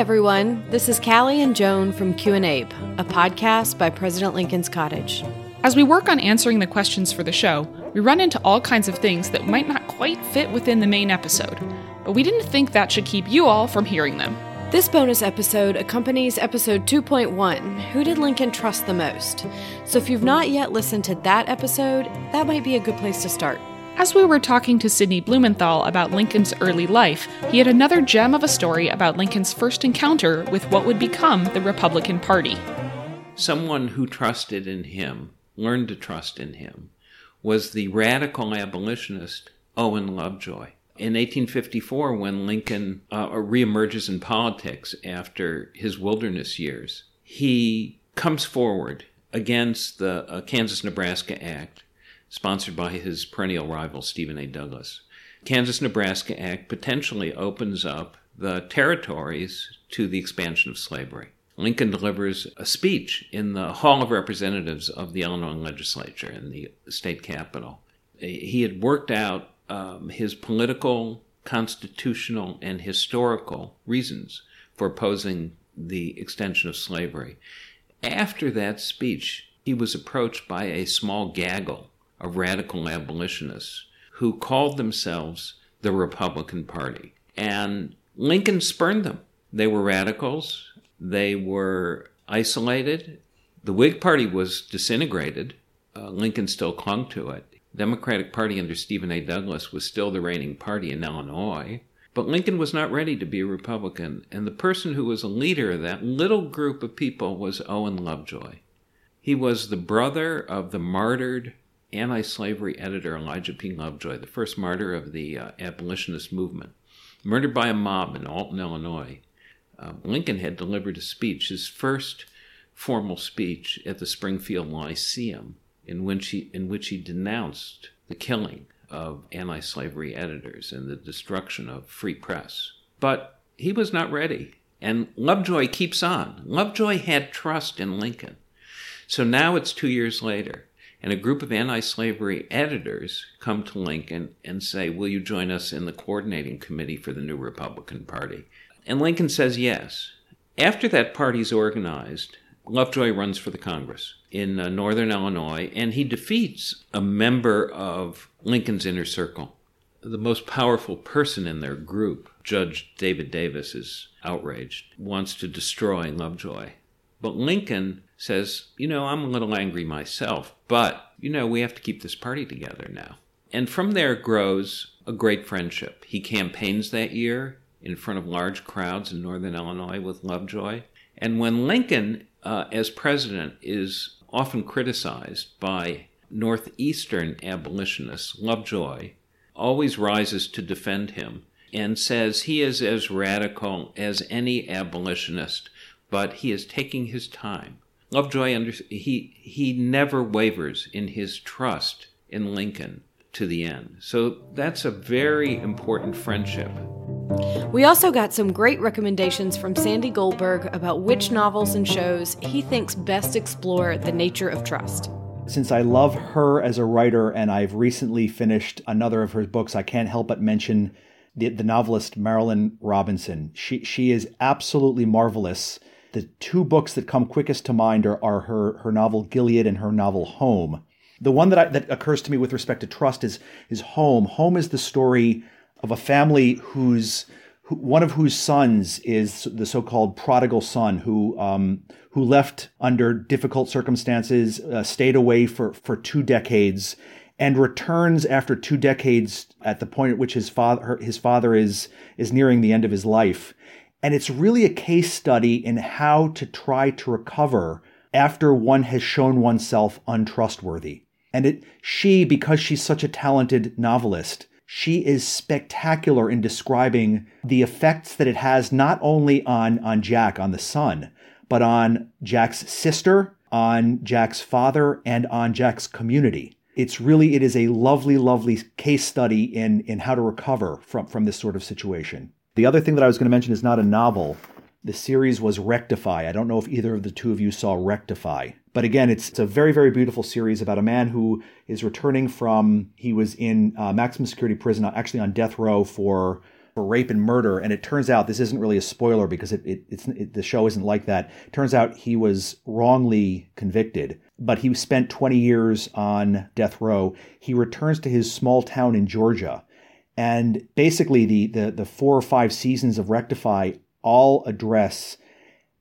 everyone. This is Callie and Joan from Q and Abe, a podcast by President Lincoln's Cottage. As we work on answering the questions for the show, we run into all kinds of things that might not quite fit within the main episode, but we didn't think that should keep you all from hearing them. This bonus episode accompanies episode 2.1 Who Did Lincoln Trust the Most? So if you've not yet listened to that episode, that might be a good place to start. As we were talking to Sidney Blumenthal about Lincoln's early life, he had another gem of a story about Lincoln's first encounter with what would become the Republican Party. Someone who trusted in him, learned to trust in him, was the radical abolitionist Owen Lovejoy. In 1854, when Lincoln uh, reemerges in politics after his wilderness years, he comes forward against the uh, Kansas Nebraska Act sponsored by his perennial rival, Stephen A. Douglas. Kansas Nebraska Act potentially opens up the territories to the expansion of slavery. Lincoln delivers a speech in the Hall of Representatives of the Illinois legislature in the state capitol. He had worked out um, his political, constitutional, and historical reasons for opposing the extension of slavery. After that speech, he was approached by a small gaggle of radical abolitionists who called themselves the Republican Party. And Lincoln spurned them. They were radicals, they were isolated. The Whig Party was disintegrated. Uh, Lincoln still clung to it. Democratic Party under Stephen A. Douglas was still the reigning party in Illinois. But Lincoln was not ready to be a Republican, and the person who was a leader of that little group of people was Owen Lovejoy. He was the brother of the martyred anti slavery editor Elijah P. Lovejoy, the first martyr of the uh, abolitionist movement, murdered by a mob in Alton, Illinois. Uh, Lincoln had delivered a speech, his first formal speech at the Springfield Lyceum, in which he, in which he denounced the killing of anti slavery editors and the destruction of free press. But he was not ready. And Lovejoy keeps on. Lovejoy had trust in Lincoln. So now it's two years later. And a group of anti slavery editors come to Lincoln and say, Will you join us in the coordinating committee for the new Republican Party? And Lincoln says yes. After that party's organized, Lovejoy runs for the Congress in uh, northern Illinois, and he defeats a member of Lincoln's inner circle. The most powerful person in their group, Judge David Davis, is outraged, wants to destroy Lovejoy. But Lincoln says, You know, I'm a little angry myself, but, you know, we have to keep this party together now. And from there grows a great friendship. He campaigns that year in front of large crowds in northern Illinois with Lovejoy. And when Lincoln, uh, as president, is often criticized by northeastern abolitionists, Lovejoy always rises to defend him and says he is as radical as any abolitionist, but he is taking his time. Lovejoy, under, he, he never wavers in his trust in Lincoln to the end. So that's a very important friendship. We also got some great recommendations from Sandy Goldberg about which novels and shows he thinks best explore the nature of trust. Since I love her as a writer and I've recently finished another of her books, I can't help but mention the, the novelist Marilynne Robinson. She, she is absolutely marvelous the two books that come quickest to mind are, are her, her novel Gilead and her novel Home. The one that, I, that occurs to me with respect to trust is, is Home. Home is the story of a family whose who, one of whose sons is the so-called prodigal son who um, who left under difficult circumstances, uh, stayed away for, for two decades, and returns after two decades at the point at which his father his father is is nearing the end of his life and it's really a case study in how to try to recover after one has shown oneself untrustworthy. And it, she, because she's such a talented novelist, she is spectacular in describing the effects that it has not only on, on Jack, on the son, but on Jack's sister, on Jack's father, and on Jack's community. It's really, it is a lovely, lovely case study in, in how to recover from, from this sort of situation. The other thing that I was going to mention is not a novel. The series was Rectify. I don't know if either of the two of you saw Rectify. But again, it's, it's a very, very beautiful series about a man who is returning from, he was in uh, maximum security prison, actually on death row for for rape and murder. And it turns out this isn't really a spoiler because it, it, it's it, the show isn't like that. Turns out he was wrongly convicted, but he spent 20 years on death row. He returns to his small town in Georgia. And basically, the, the, the four or five seasons of Rectify all address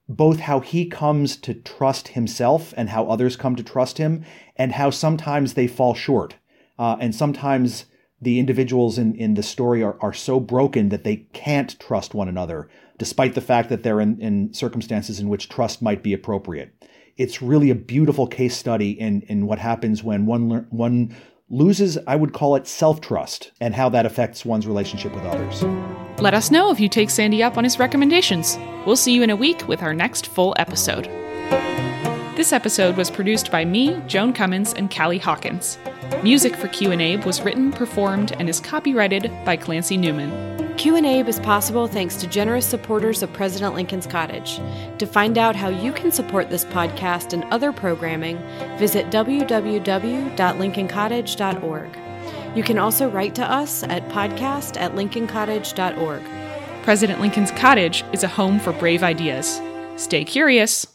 both how he comes to trust himself and how others come to trust him, and how sometimes they fall short. Uh, and sometimes the individuals in, in the story are, are so broken that they can't trust one another, despite the fact that they're in, in circumstances in which trust might be appropriate. It's really a beautiful case study in, in what happens when one, one loses, I would call it self trust, and how that affects one's relationship with others. Let us know if you take Sandy up on his recommendations. We'll see you in a week with our next full episode. This episode was produced by me, Joan Cummins, and Callie Hawkins. Music for Q&Abe was written, performed, and is copyrighted by Clancy Newman. Q and Abe is possible thanks to generous supporters of President Lincoln's Cottage. To find out how you can support this podcast and other programming, visit www.lincolncottage.org. You can also write to us at podcast at lincolncottage.org. President Lincoln's Cottage is a home for brave ideas. Stay curious.